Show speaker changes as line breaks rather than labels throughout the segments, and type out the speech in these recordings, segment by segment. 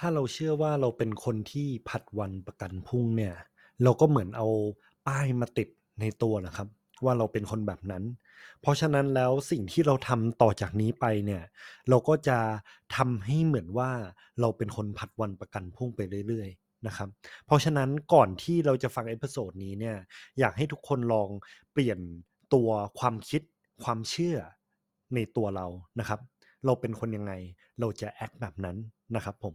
ถ้าเราเชื่อว่าเราเป็นคนที่ผัดวันประกันพรุ่งเนี่ย เราก็เหมือนเอาป้ายมาติดในตัวนะครับ ว่าเราเป็นคนแบบนั้น เพราะฉะนั้นแล้วสิ่งที่เราทำต่อจากนี้ไปเนี่ย เราก็จะทำให้เหมือนว่าเราเป็นคนผัดวันประกันพรุ่งไปเรื่อยๆนะครับ เพราะฉะนั้นก่อนที่เราจะฟัง episode นี้เนี่ยอยากให้ทุกคนลองเปลี่ยนตัวความคิดความเชื่อในตัวเรานะครับ เราเป็นคนยังไง เราจะแอคแบบนั้นนะครับผม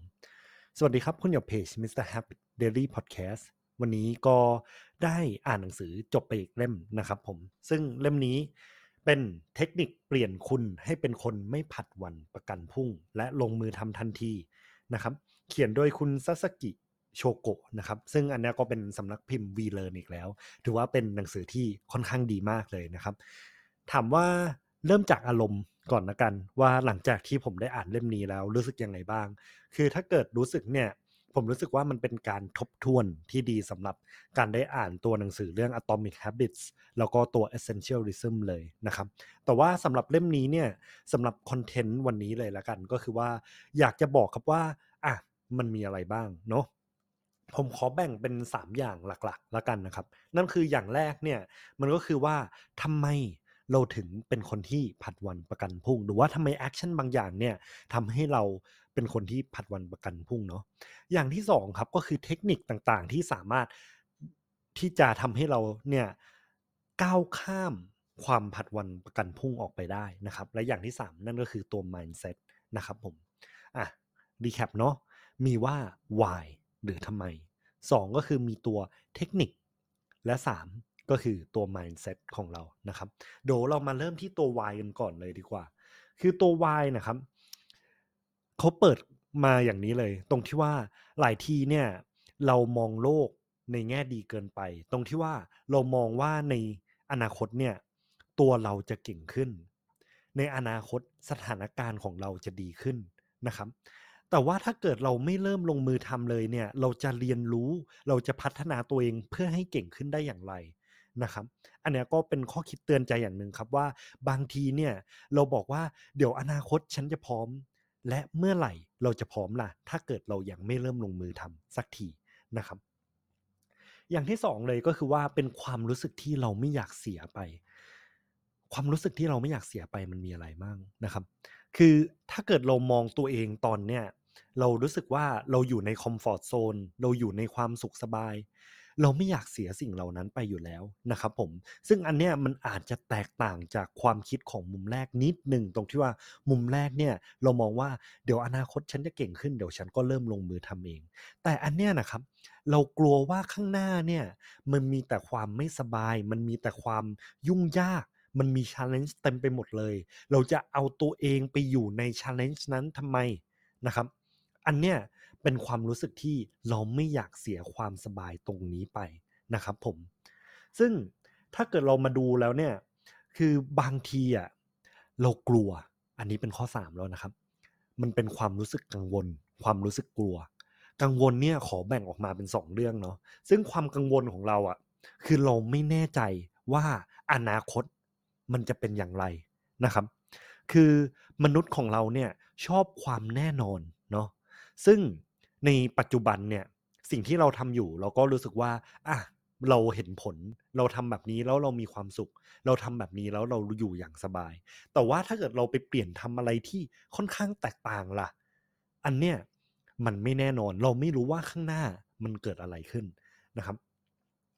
สวัสดีครับ คุณอยู่เพจ Mr. Happy Daily Podcast วันนี้ก็ได้อ่านหนังสือจบไปอีกเล่มนะครับผม ซึ่งเล่มนี้เป็นเทคนิคเปลี่ยนคุณให้เป็นคนไม่ผัดวันประกันพรุ่ง และลงมือทำทันทีนะครับ เขียนโดยคุณซาสกิโชโกะนะครับ ซึ่งอันนี้ก็เป็นสำนักพิมพ์ V Learn อีกแล้ว ถือว่าเป็นหนังสือที่ค่อนข้างดีมากเลยนะครับ ถามว่าเริ่มจากอารมณ์ ก่อนละกัน ว่าหลังจากที่ผมได้อ่านเล่มนี้แล้วรู้สึกยังไงบ้าง คือถ้าเกิดรู้สึกเนี่ย ผมรู้สึกว่ามันเป็นการทบทวนที่ดีสำหรับการได้อ่านตัวหนังสือเรื่อง Atomic Habits แล้วก็ตัว Essentialism เลยนะครับ แต่ว่าสำหรับเล่มนี้เนี่ยสำหรับคอนเทนต์วันนี้เลยละกัน ก็คือว่าอยากจะบอกครับว่าอะมันมีอะไรบ้างเนาะผมขอแบ่งเป็น 3 อย่างหลักๆล้วกันนะครับ นั่นคืออย่างแรกเนี่ยมันก็คือว่าทำไม เราถึงเป็นคนที่ผัดวันประกันพรุ่งหรือว่าทำไม action บางอย่างเนี่ยทำให้เราเป็นคนที่ผัดวันประกันพรุ่งเนาะอย่างที่สองครับก็คือเทคนิคต่างๆ ที่สามารถที่จะทำให้เราเนี่ยก้าวข้ามความผัดวันประกันพรุ่งออกไปได้นะครับ และอย่างที่ 3 นั่นก็คือตัว mindset นะครับผมอะรีแคปเนาะมีว่า why หรือทำไม 2 ก็คือมีตัวเทคนิคและ 3 ก็คือตัว mindset ของเรานะครับเดี๋ยวเรามาเริ่มที่ตัว why กันก่อนเลยดีกว่า คือตัว why นะครับเขาเปิดมาอย่างนี้เลย ตรงที่ว่าหลายทีเนี่ยเรามองโลกในแง่ดีเกินไป ตรงที่ว่าเรามองว่าในอนาคตเนี่ยตัวเราจะเก่งขึ้น ในอนาคตสถานการณ์ของเราจะดีขึ้นนะครับ แต่ว่าถ้าเกิดเราไม่เริ่มลงมือทำเลยเนี่ย เราจะเรียนรู้เราจะพัฒนาตัวเองเพื่อให้เก่งขึ้นได้อย่างไร นะครับ อันเนี้ยก็เป็นข้อคิดเตือนใจอย่างหนึ่งครับว่าบางทีเนี่ยเราบอกว่าเดี๋ยวอนาคตฉันจะพร้อม และเมื่อไหร่เราจะพร้อมล่ะ ถ้าเกิดเรายังไม่เริ่มลงมือทำสักทีนะครับ อย่างที่สองเลยก็คือว่าเป็นความรู้สึกที่เราไม่อยากเสียไป ความรู้สึกที่เราไม่อยากเสียไปมันมีอะไรบ้างนะครับ คือถ้าเกิดเรามองตัวเองตอนเนี้ยเรารู้สึกว่าเราอยู่ในคอมฟอร์ทโซนเราอยู่ในความสุขสบาย เราไม่อยากเสียสิ่งเหล่านั้นไปอยู่แล้วนะครับผม ซึ่งอันเนี้ยมันอาจจะแตกต่างจากความคิดของมุมแรกนิดหนึ่งตรงที่ว่ามุมแรกเนี่ยเรามองว่าเดี๋ยวอนาคตฉันจะเก่งขึ้นเดี๋ยวฉันก็เริ่มลงมือทำเอง แต่อันเนี้ยนะครับ เรากลัวว่าข้างหน้าเนี่ยมันมีแต่ความไม่สบาย มันมีแต่ความยุ่งยากมันมี challenge เต็มไปหมดเลย เราจะเอาตัวเองไปอยู่ใน challenge นั้นทำไมนะครับ อันเนี้ย เป็นความรู้สึกที่เราไม่อยากเสียความสบายตรงนี้ไปนะครับผม ซึ่งถ้าเกิดเรามาดูแล้วเนี่ย คือบางทีอะเรากลัว อันนี้เป็นข้อ 3 แล้วนะครับ มันเป็นความรู้สึกกังวล ความรู้สึกกลัว กังวลเนี่ยขอแบ่งออกมาเป็น 2 เรื่องเนาะ ซึ่งความกังวลของเราอะ คือเราไม่แน่ใจว่าอนาคตมันจะเป็นอย่างไรนะครับ คือมนุษย์ของเราเนี่ยชอบความแน่นอนเนาะ ซึ่ง ในปัจจุบันเนี่ยสิ่งที่เราทำอยู่เราก็รู้สึกว่าอะเราเห็นผล เราทำแบบนี้แล้วเรามีความสุข เราทำแบบนี้แล้วเราอยู่อย่างสบาย แต่ว่าถ้าเกิดเราไปเปลี่ยนทำอะไรที่ค่อนข้างแตกต่างล่ะ อันเนี้ยมันไม่แน่นอน เราไม่รู้ว่าข้างหน้ามันเกิดอะไรขึ้นนะครับ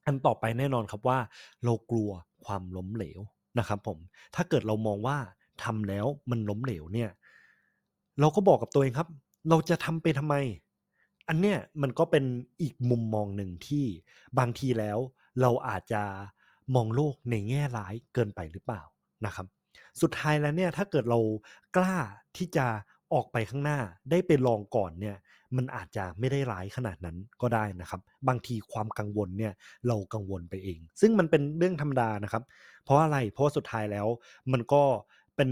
อันต่อไปแน่นอนครับว่า เรากลัวความล้มเหลวนะครับผม ถ้าเกิดเรามองว่าทำแล้วมันล้มเหลวเนี่ย เราก็บอกกับตัวเองครับ เราจะทำไปทำไม อันเนี้ยมันก็เป็นอีกมุมมองหนึ่งที่บางทีแล้ว เราอาจจะมองโลกในแง่ร้ายเกินไปหรือเปล่านะครับ สุดท้ายแล้วเนี่ยถ้าเกิดเรากล้าที่จะออกไปข้างหน้าได้ไปลองก่อนเนี่ยมันอาจจะไม่ได้ร้ายขนาดนั้นก็ได้นะครับ บางทีความกังวลเนี่ยเรากังวลไปเอง ซึ่งมันเป็นเรื่องธรรมดานะครับ เพราะอะไรเพราะว่าสุดท้ายแล้ว มันก็เป็น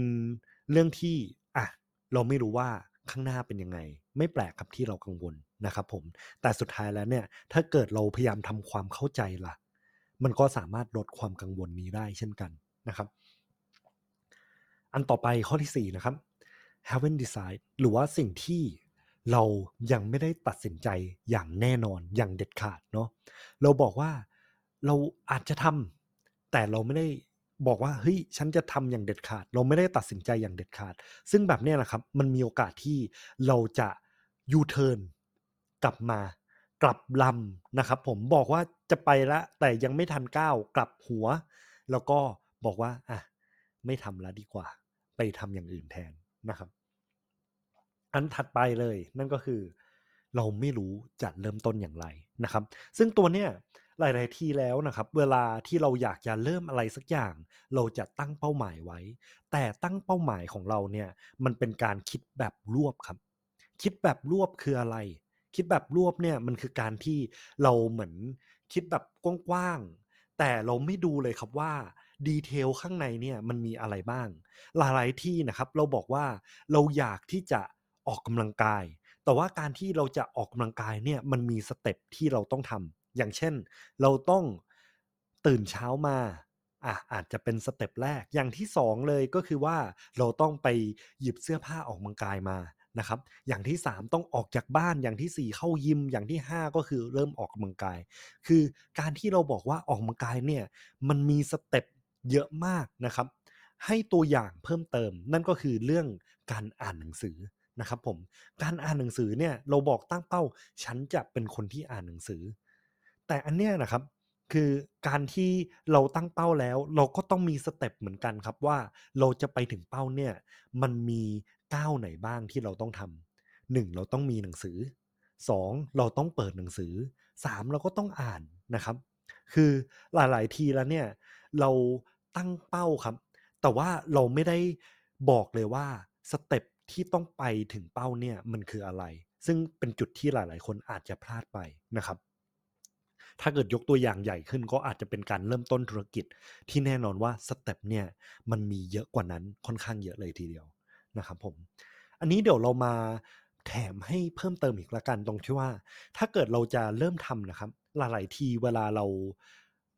เรื่องที่อะเราไม่รู้ว่าข้างหน้าเป็นยังไง ไม่แปลกครับที่เรากังวลนะครับผมแต่สุดท้ายแล้วเนี่ยถ้าเกิดเราพยายามทำความเข้าใจล่ะ มันก็สามารถลดความกังวลนี้ได้เช่นกันนะครับ อันต่อไปข้อที่ 4 นะครับ haven't decide หรือว่าสิ่งที่เรายังไม่ได้ตัดสินใจอย่างแน่นอนอย่างเด็ดขาดเนาะเราบอกว่าเราอาจจะทำแต่เราไม่ได้บอกว่าเฮ้ยฉันจะทำอย่างเด็ดขาด เราไม่ได้ตัดสินใจอย่างเด็ดขาด ซึ่งแบบเนี้ยนะครับ มันมีโอกาสที่เราจะ ยูเทิร์นกลับมากลับลำนะครับ ผมบอกว่าจะไปละ แต่ยังไม่ทันก้าวกลับหัว แล้วก็บอกว่าอะไม่ทำละดีกว่า ไปทำอย่างอื่นแทนนะครับ อันถัดไปเลย นั่นก็คือ เราไม่รู้จะเริ่มต้นอย่างไรนะครับ ซึ่งตัวเนี้ยหลายๆทีแล้วนะครับ เวลาที่เราอยากจะเริ่มอะไรสักอย่าง เราจะตั้งเป้าหมายไว้ แต่ตั้งเป้าหมายของเราเนี่ย มันเป็นการคิดแบบรวบครับ คิดแบบรวบคืออะไร คิดแบบรวบเนี่ยมันคือการที่เราเหมือนคิดแบบกว้างๆแต่เราไม่ดูเลยครับว่าดีเทลข้างในเนี่ยมันมีอะไรบ้าง หลายๆที่นะครับ เราบอกว่าเราอยากที่จะออกกำลังกาย แต่ว่าการที่เราจะออกกำลังกายเนี่ยมันมีสเต็ปที่เราต้องทำอย่างเช่น เราต้องตื่นเช้ามาอะอาจจะเป็น step แรกอย่างที่สองเลยก็คือว่าเราต้องไปหยิบเสื้อผ้าออกกำลังกายมา นะครับ อย่างที่สามต้องออกจากบ้านอย่างที่สี่เข้ายิมอย่างที่ห้าก็คือเริ่มออกกำลังกาย คือการที่เราบอกว่าออกกำลังกายเนี่ยมันมี step เยอะมากนะครับ ให้ตัวอย่างเพิ่มเติม นั่นก็คือเรื่องการอ่านหนังสือนะครับผมการอ่านหนังสือเนี่ยเราบอกตั้งเป้า ฉันจะเป็นคนที่อ่านหนังสือ แต่อันเนี้ยนะครับคือการที่เราตั้งเป้าแล้ว เราก็ต้องมีสเต็ปเหมือนกันครับว่าเราจะไปถึงเป้าเนี่ยมันมี ก้าวไหนบ้างที่เราต้องทำหนึ่งเราต้องมีหนังสือสองเราต้องเปิดหนังสือสามเราก็ต้องอ่านนะครับ คือหลาย ๆ ทีแล้วเนี่ยเราตั้งเป้าครับ แต่ว่าเราไม่ได้บอกเลยว่าstep ที่ต้องไปถึงเป้าเนี่ยมันคืออะไร ซึ่งเป็นจุดที่หลาย ๆ คนอาจจะพลาดไปนะครับ ถ้าเกิดยกตัวอย่างใหญ่ขึ้นก็อาจจะเป็นการเริ่มต้นธุรกิจที่แน่นอนว่า step เนี่ยมันมีเยอะกว่านั้นค่อนข้างเยอะเลยทีเดียว นะครับผม อันนี้เดี๋ยวเรามาแถมให้เพิ่มเติมอีกละกันตรงที่ว่า ถ้าเกิดเราจะเริ่มทำนะครับ หลายๆทีเวลาเรา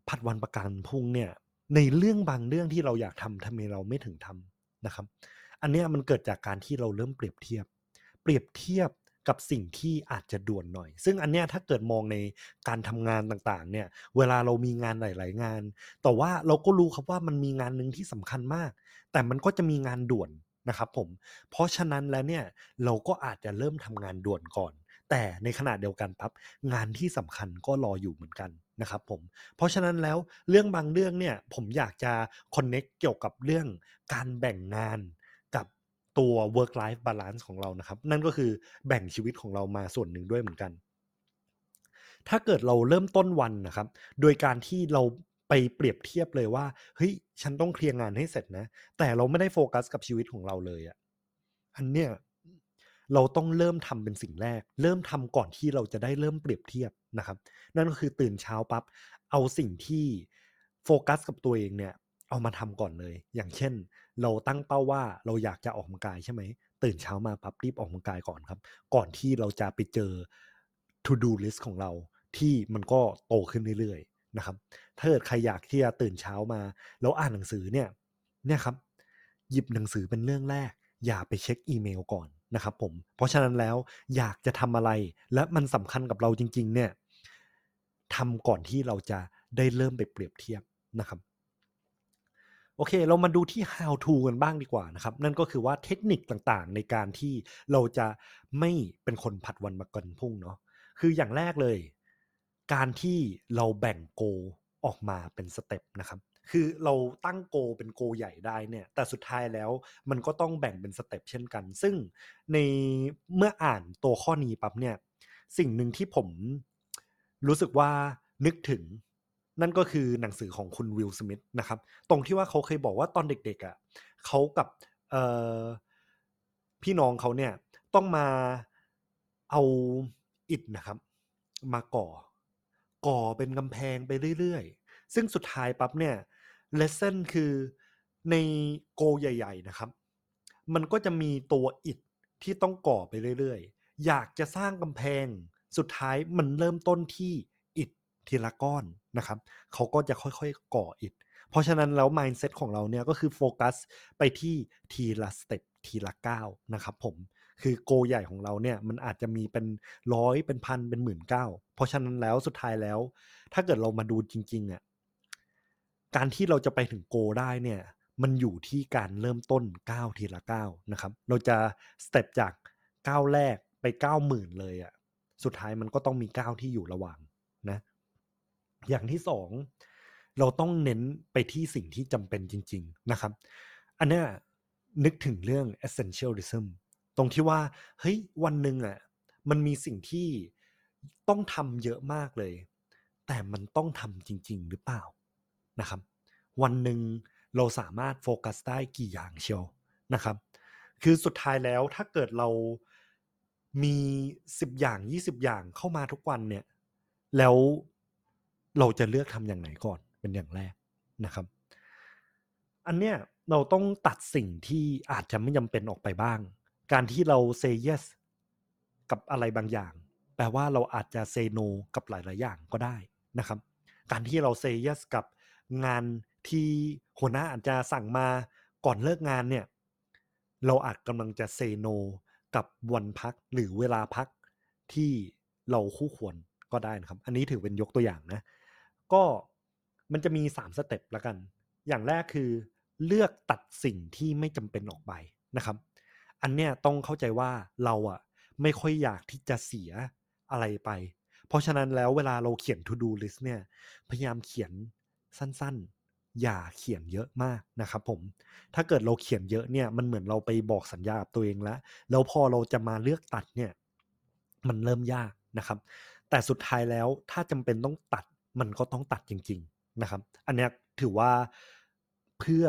ผัดวันประกันพรุ่งเนี่ย ในเรื่องบางเรื่องที่เราอยากทำทำไมเราไม่ถึงทำนะครับ อันนี้มันเกิดจากการที่เราเริ่มเปรียบเทียบ เปรียบเทียบกับสิ่งที่อาจจะด่วนหน่อย ซึ่งอันเนี้ยถ้าเกิดมองในการทำงานต่างๆ เนี่ย เวลาเรามีงานหลาย ๆ งาน แต่ว่าเราก็รู้ครับว่ามันมีงานหนึ่งที่สำคัญมาก แต่มันก็จะมีงานด่วน นะครับผมเพราะฉะนั้นแล้วเนี่ยเราก็อาจจะเริ่มทำงานด่วนก่อน แต่ในขณะเดียวกันปั๊บงานที่สำคัญก็รออยู่เหมือนกันนะครับผมเพราะฉะนั้นแล้วเรื่องบางเรื่องเนี่ยผมอยากจะ connect เกี่ยวกับเรื่องการแบ่งงานกับตัว work life balance ของเรานะครับ นั่นก็คือแบ่งชีวิตของเรามาส่วนหนึ่งด้วยเหมือนกันถ้าเกิดเราเริ่มต้นวันนะครับ โดยการที่เรา ไปเปรียบเทียบเลยว่าเฮ้ยฉันต้องเคลียร์งานให้เสร็จนะ แต่เราไม่ได้โฟกัสกับชีวิตของเราเลยอะอันเนี้ยเราต้องเริ่มทำเป็นสิ่งแรก เริ่มทำก่อนที่เราจะได้เริ่มเปรียบเทียบนะครับ นั่นก็คือตื่นเช้าปั๊บเอาสิ่งที่โฟกัสกับตัวเองเนี่ย เอามาทำก่อนเลย อย่างเช่น เราตั้งเป้าว่าเราอยากจะออกกำลังกายใช่ไหมตื่นเช้ามาปั๊บรีบออกกำลังกายก่อนครับ ก่อนที่เราจะไปเจอ to do list ของเราที่มันก็โตขึ้นเรื่อย นะครับ ถ้าเกิดใครอยากที่จะตื่นเช้ามาแล้วอ่านหนังสือเนี่ยเนี่ยครับหยิบหนังสือเป็นเรื่องแรก อย่าไปเช็คอีเมลก่อนนะครับผมเพราะฉะนั้นแล้วอยากจะทำอะไร และมันสำคัญกับเราจริง ๆ เนี่ยทำก่อนที่เราจะได้เริ่มไปเปรียบเทียบนะครับโอเค เรามาดูที่ how to กันบ้างดีกว่านะครับ นั่นก็คือว่าเทคนิคต่างๆ ในการที่เราจะไม่เป็นคนผัดวันมากันพุ่งเนาะคืออย่างแรกเลย การที่เราแบ่งโกออกมาเป็นสเต็ปนะครับคือเราตั้งโกเป็นโกใหญ่ได้เนี่ย แต่สุดท้ายแล้วมันก็ต้องแบ่งเป็น step เช่นกัน ซึ่งในเมื่ออ่านตัวข้อนี้ปั๊บเนี่ย สิ่งหนึ่งที่ผมรู้สึกว่านึกถึง นั่นก็คือหนังสือของคุณวิลสมิธนะครับ ตรงที่ว่าเขาเคยบอกว่าตอนเด็กๆอะ่ะเขากับพี่น้องเขาเนี่ยต้องมาเอาอิฐนะครับ มาก่อ ก่อเป็นกำแพงไปเรื่อย ๆ ซึ่งสุดท้ายปั๊บเนี่ยlesson คือใน goal ใหญ่ ๆ นะครับ มันก็จะมีตัวอิฐที่ต้องก่อไปเรื่อย ๆ อยากจะสร้างกำแพงสุดท้ายมันเริ่มต้นที่อิฐทีละก้อนนะครับเขาก็จะค่อยๆก่ออิฐเพราะฉะนั้นแล้ว mindset ของเราเนี่ยก็คือโฟกัสไปที่ทีละ step ทีละก้าวนะครับผม คือ goal ใหญ่ของเราเนี่ยมันอาจจะมีเป็นร้อยเป็นพันเป็นหมื่นก้าวเพราะฉะนั้นแล้วสุดท้ายแล้ว ถ้าเกิดเรามาดูจริงๆอะการที่เราจะไปถึงโกได้เนี่ยมันอยู่ที่การเริ่มต้นก้าวทีละก้าวนะครับ เราจะสเต็ปจากก้าวแรกไปก้าวหมื่นเลยอะ่ะสุดท้ายมันก็ต้องมีก้าวที่อยู่ระหว่างนะอย่างที่สองเราต้องเน้นไปที่สิ่งที่จำเป็นจริง ๆนะครับ อันนี้นึกถึงเรื่อง essentialism ตรงที่ว่าเฮ้ยวันหนึ่งอะมันมีสิ่งที่ต้องทำเยอะมากเลย แต่มันต้องทำจริง ๆ หรือเปล่านะครับ วันหนึ่งเราสามารถโฟกัสได้กี่อย่างเชียวนะครับ คือสุดท้ายแล้วถ้าเกิดเรามีสิบอย่างยี่สิบอย่างเข้ามาทุกวันเนี่ย แล้วเราจะเลือกทำอย่างไหนก่อนเป็นอย่างแรกนะครับ อันเนี้ยเราต้องตัดสิ่งที่อาจจะไม่จำเป็นออกไปบ้าง การที่เรา say yes กับอะไรบางอย่าง แปลว่าเราอาจจะ say no กับหลาย ๆ อย่างก็ได้นะครับ การที่เรา say yes กับงานที่หัวหน้าอาจจะสั่งมาก่อนเลิกงานเนี่ย เราอาจกำลังจะ say no กับวันพักหรือเวลาพักที่เราคู่ควรก็ได้นะครับ อันนี้ถือเป็นยกตัวอย่างนะ ก็มันจะมี 3 สเต็ปละกัน อย่างแรกคือเลือกตัดสิ่งที่ไม่จำเป็นออกไปนะครับ อันเนี้ยต้องเข้าใจว่าเราอะไม่ค่อยอยากที่จะเสียอะไรไป เพราะฉะนั้นแล้วเวลาเราเขียน to do list เนี่ย พยายามเขียนสั้นๆ อย่าเขียนเยอะมากนะครับผม ถ้าเกิดเราเขียนเยอะเนี่ย มันเหมือนเราไปบอกสัญญากับตัวเองแล้ว แล้วพอเราจะมาเลือกตัดเนี่ย มันเริ่มยากนะครับ แต่สุดท้ายแล้วถ้าจำเป็นต้องตัด มันก็ต้องตัดจริง ๆนะครับ อันนี้ถือว่าเพื่อ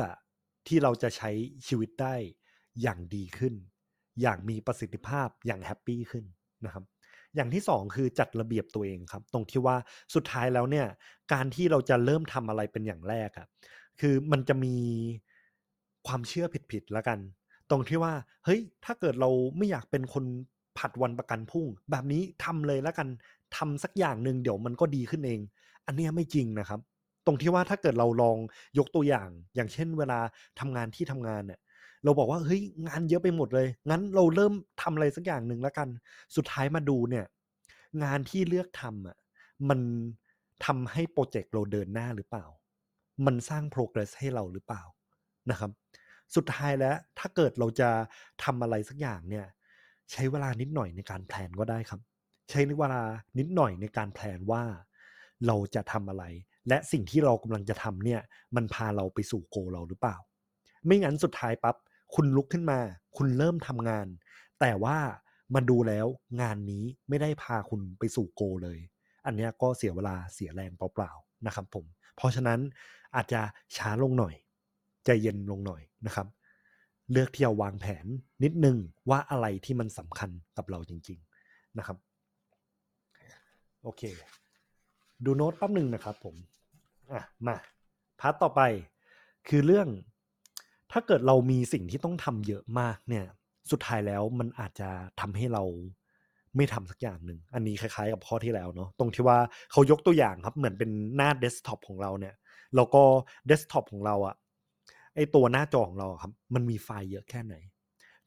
ที่เราจะใช้ชีวิตได้ อย่างดีขึ้น อย่างมีประสิทธิภาพอย่างแฮปปี้ขึ้นนะครับอย่างที่สองคือจัดระเบียบตัวเองครับ ตรงที่ว่าสุดท้ายแล้วเนี่ย การที่เราจะเริ่มทำอะไรเป็นอย่างแรกอะคือมันจะมีความเชื่อผิดๆแล้วกัน ตรงที่ว่า เฮ้ย ถ้าเกิดเราไม่อยากเป็นคนผัดวันประกันพุ่ง แบบนี้ทำเลยแล้วกันทำสักอย่างหนึ่งเดี๋ยวมันก็ดีขึ้นเอง อันนี้ไม่จริงนะครับ ตรงที่ว่าถ้าเกิดเราลองยกตัวอย่าง อย่างเช่น เวลาทำงานที่ทำงานเนี่ย เราบอกว่าเฮ้ยงานเยอะไปหมดเลย งั้นเราเริ่มทำอะไรสักอย่างหนึ่งแล้วกัน สุดท้ายมาดูเนี่ย งานที่เลือกทำอะมันทำให้โปรเจกต์เราเดินหน้าหรือเปล่า มันสร้าง progress ให้เราหรือเปล่านะครับ สุดท้ายแล้วถ้าเกิดเราจะทำอะไรสักอย่างเนี่ย ใช้เวลานิดหน่อยในการแพลนก็ได้ครับ ใช้เวลานิดหน่อยในการแพลนว่าเราจะทำอะไร และสิ่งที่เรากำลังจะทำเนี่ย มันพาเราไปสู่โกเราหรือเปล่า ไม่งั้นสุดท้ายปั๊บ คุณลุกขึ้นมา คุณเริ่มทำงาน แต่ว่ามาดูแล้วงานนี้ไม่ได้พาคุณไปสู่โกเลย อันนี้ก็เสียเวลาเสียแรงเปล่าๆนะครับผม เพราะฉะนั้นอาจจะช้าลงหน่อย ใจเย็นลงหน่อยนะครับ เลือกที่จะวางแผนนิดนึงว่าอะไรที่มันสำคัญกับเราจริง ๆนะครับ โอเค ดูโน้ตแป๊บหนึ่งนะครับผม อะ มา part ต่อไปคือเรื่อง ถ้าเกิดเรามีสิ่งที่ต้องทำเยอะมากเนี่ย สุดท้ายแล้วมันอาจจะทำให้เราไม่ทำสักอย่างหนึ่ง อันนี้คล้ายๆกับข้อที่แล้วเนาะ ตรงที่ว่าเขายกตัวอย่างครับ เหมือนเป็นหน้าเดสก์ท็อปของเราเนี่ย แล้วก็เดสก์ท็อปของเราอะไอตัวหน้าจอของเราครับ มันมีไฟล์เยอะแค่ไหน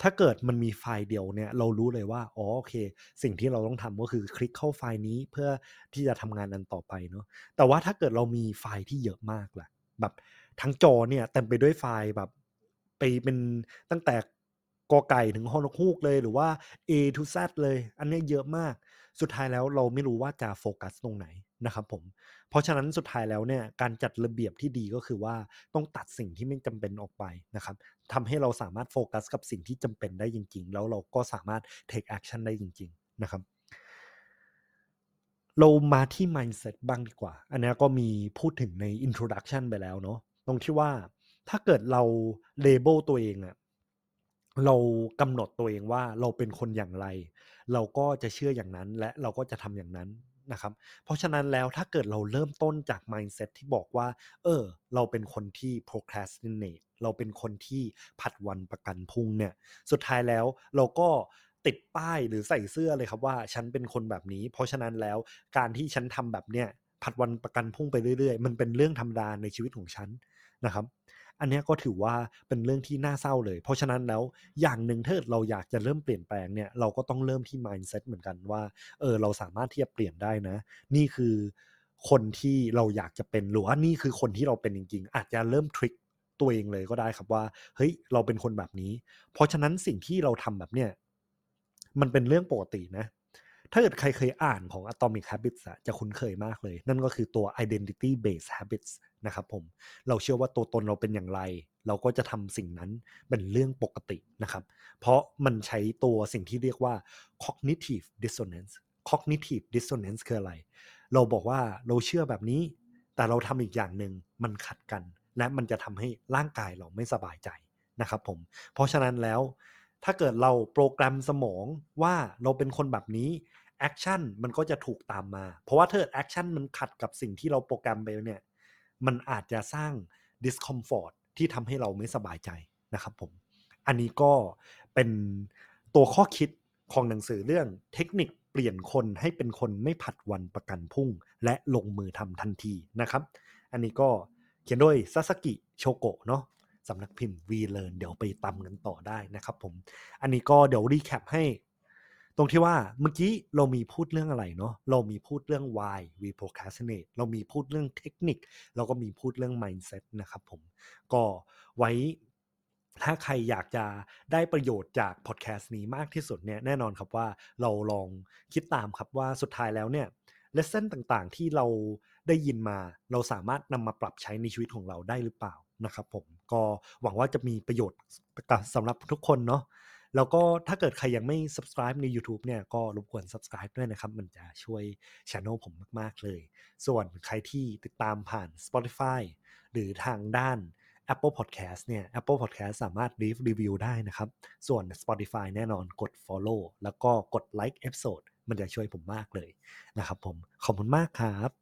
ถ้าเกิดมันมีไฟล์เดียวเนี่ย เรารู้เลยว่า อ๋อ โอเค สิ่งที่เราต้องทำก็คือคลิกเข้าไฟล์นี้เพื่อที่จะทำงานนั้นต่อไปเนาะ แต่ว่าถ้าเกิดเรามีไฟล์ที่เยอะมากล่ะ แบบทั้งจอเนี่ยเต็มไปด้วยไฟล์แบบ ไปเป็นตั้งแต่กอไก่ถึงฮอนกฮูกเลยหรือว่า A to Z เลย อันนี้เยอะมาก สุดท้ายแล้วเราไม่รู้ว่าจะโฟกัสตรงไหนนะครับผม เพราะฉะนั้นสุดท้ายแล้วเนี่ยการจัดระเบียบที่ดีก็คือว่าต้องตัดสิ่งที่ไม่จำเป็นออกไปนะครับทำให้เราสามารถโฟกัสกับสิ่งที่จำเป็นได้จริง ๆ แล้วเราก็สามารถ take action ได้จริง ๆ นะครับ เรามาที่ mindset บ้างดีกว่า อันนี้ก็มีพูดถึงใน introduction ไปแล้วเนาะตรงที่ว่า ถ้าเกิดเรา label ตัวเองอะเรากำหนดตัวเองว่าเราเป็นคนอย่างไร เราก็จะเชื่ออย่างนั้นและเราก็จะทำอย่างนั้นนะครับ เพราะฉะนั้นแล้วถ้าเกิดเราเริ่มต้นจาก mindset ที่บอกว่า เออ เราเป็นคนที่ procrastinate เราเป็นคนที่ผัดวันประกันพรุ่งเนี่ย สุดท้ายแล้วเราก็ติดป้ายหรือใส่เสื้อเลยครับว่า ฉันเป็นคนแบบนี้ เพราะฉะนั้นแล้วการที่ฉันทำแบบเนี้ยผัดวันประกันพรุ่งไปเรื่อยๆ มันเป็นเรื่องธรรมดาในชีวิตของฉันนะครับ อันนี้ก็ถือว่าเป็นเรื่องที่น่าเศร้าเลย เพราะฉะนั้นแล้วอย่างหนึ่งถ้าเราอยากจะเริ่มเปลี่ยนแปลงเนี่ยเราก็ต้องเริ่มที่ mindset เหมือนกันว่าเออเราสามารถที่จะเปลี่ยนได้นะ นี่คือคนที่เราอยากจะเป็นหรือว่านี่คือคนที่เราเป็นจริง ๆ อาจจะเริ่มทริคตัวเองเลยก็ได้ครับว่าเฮ้ยเราเป็นคนแบบนี้ เพราะฉะนั้นสิ่งที่เราทำแบบเนี้ยมันเป็นเรื่องปกตินะ ถ้าเกิดใครเคยอ่านของ Atomic Habits อะจะคุ้นเคยมากเลย นั่นก็คือตัว Identity Based Habits นะครับผม เราเชื่อว่าตัวตนเราเป็นอย่างไร เราก็จะทำสิ่งนั้นเป็นเรื่องปกตินะครับ เพราะมันใช้ตัวสิ่งที่เรียกว่า cognitive dissonance cognitive dissonance คืออะไร เราบอกว่าเราเชื่อแบบนี้ แต่เราทำอีกอย่างหนึ่งมันขัดกัน และมันจะทำให้ร่างกายเราไม่สบายใจนะครับผม เพราะฉะนั้นแล้วถ้าเกิดเราโปรแกรมสมองว่าเราเป็นคนแบบนี้ action มันก็จะถูกตามมา เพราะว่าถ้า action มันขัดกับสิ่งที่เราโปรแกรมไปเนี่ยมันอาจจะสร้าง discomfort ที่ทำให้เราไม่สบายใจนะครับผม อันนี้ก็เป็นตัวข้อคิดของหนังสือเรื่องเทคนิคเปลี่ยนคนให้เป็นคนไม่ผัดวันประกันพรุ่ง และลงมือทำทันทีนะครับ อันนี้ก็เขียนโดยซาซากิโชโกะเนาะสำนักพิมพ์ WeLearn เดี๋ยวไปตำกันต่อได้นะครับผม อันนี้ก็เดี๋ยว recap ให้ ตรงที่ว่าเมื่อกี้เรามีพูดเรื่องอะไรเนาะเรามีพูดเรื่อง why we procrastinate เรามีพูดเรื่องเทคนิค เราก็มีพูดเรื่อง mindset นะครับผม ก็ไว้ถ้าใครอยากจะได้ประโยชน์จากพอดแคสต์นี้มากที่สุดเนี่ยแน่นอนครับว่าเราลองคิดตามครับว่าสุดท้ายแล้วเนี่ยเลสเซ่นต่างๆ ที่เราได้ยินมา เราสามารถนำมาปรับใช้ในชีวิตของเราได้หรือเปล่านะครับผมก็หวังว่าจะมีประโยชน์สำหรับทุกคนเนาะ แล้วก็ถ้าเกิดใครยังไม่ subscribe ใน YouTube เนี่ยก็รบกวน subscribe ด้วยนะครับ มันจะช่วย channel ผมมากๆเลย ส่วนใครที่ติดตามผ่าน Spotify หรือทางด้าน Apple Podcast เนี่ย Apple Podcast สามารถ leave review ได้นะครับ ส่วน Spotify แน่นอนกด follow แล้วก็กด like episode มันจะช่วยผมมากเลยนะครับผม ขอบคุณมากครับ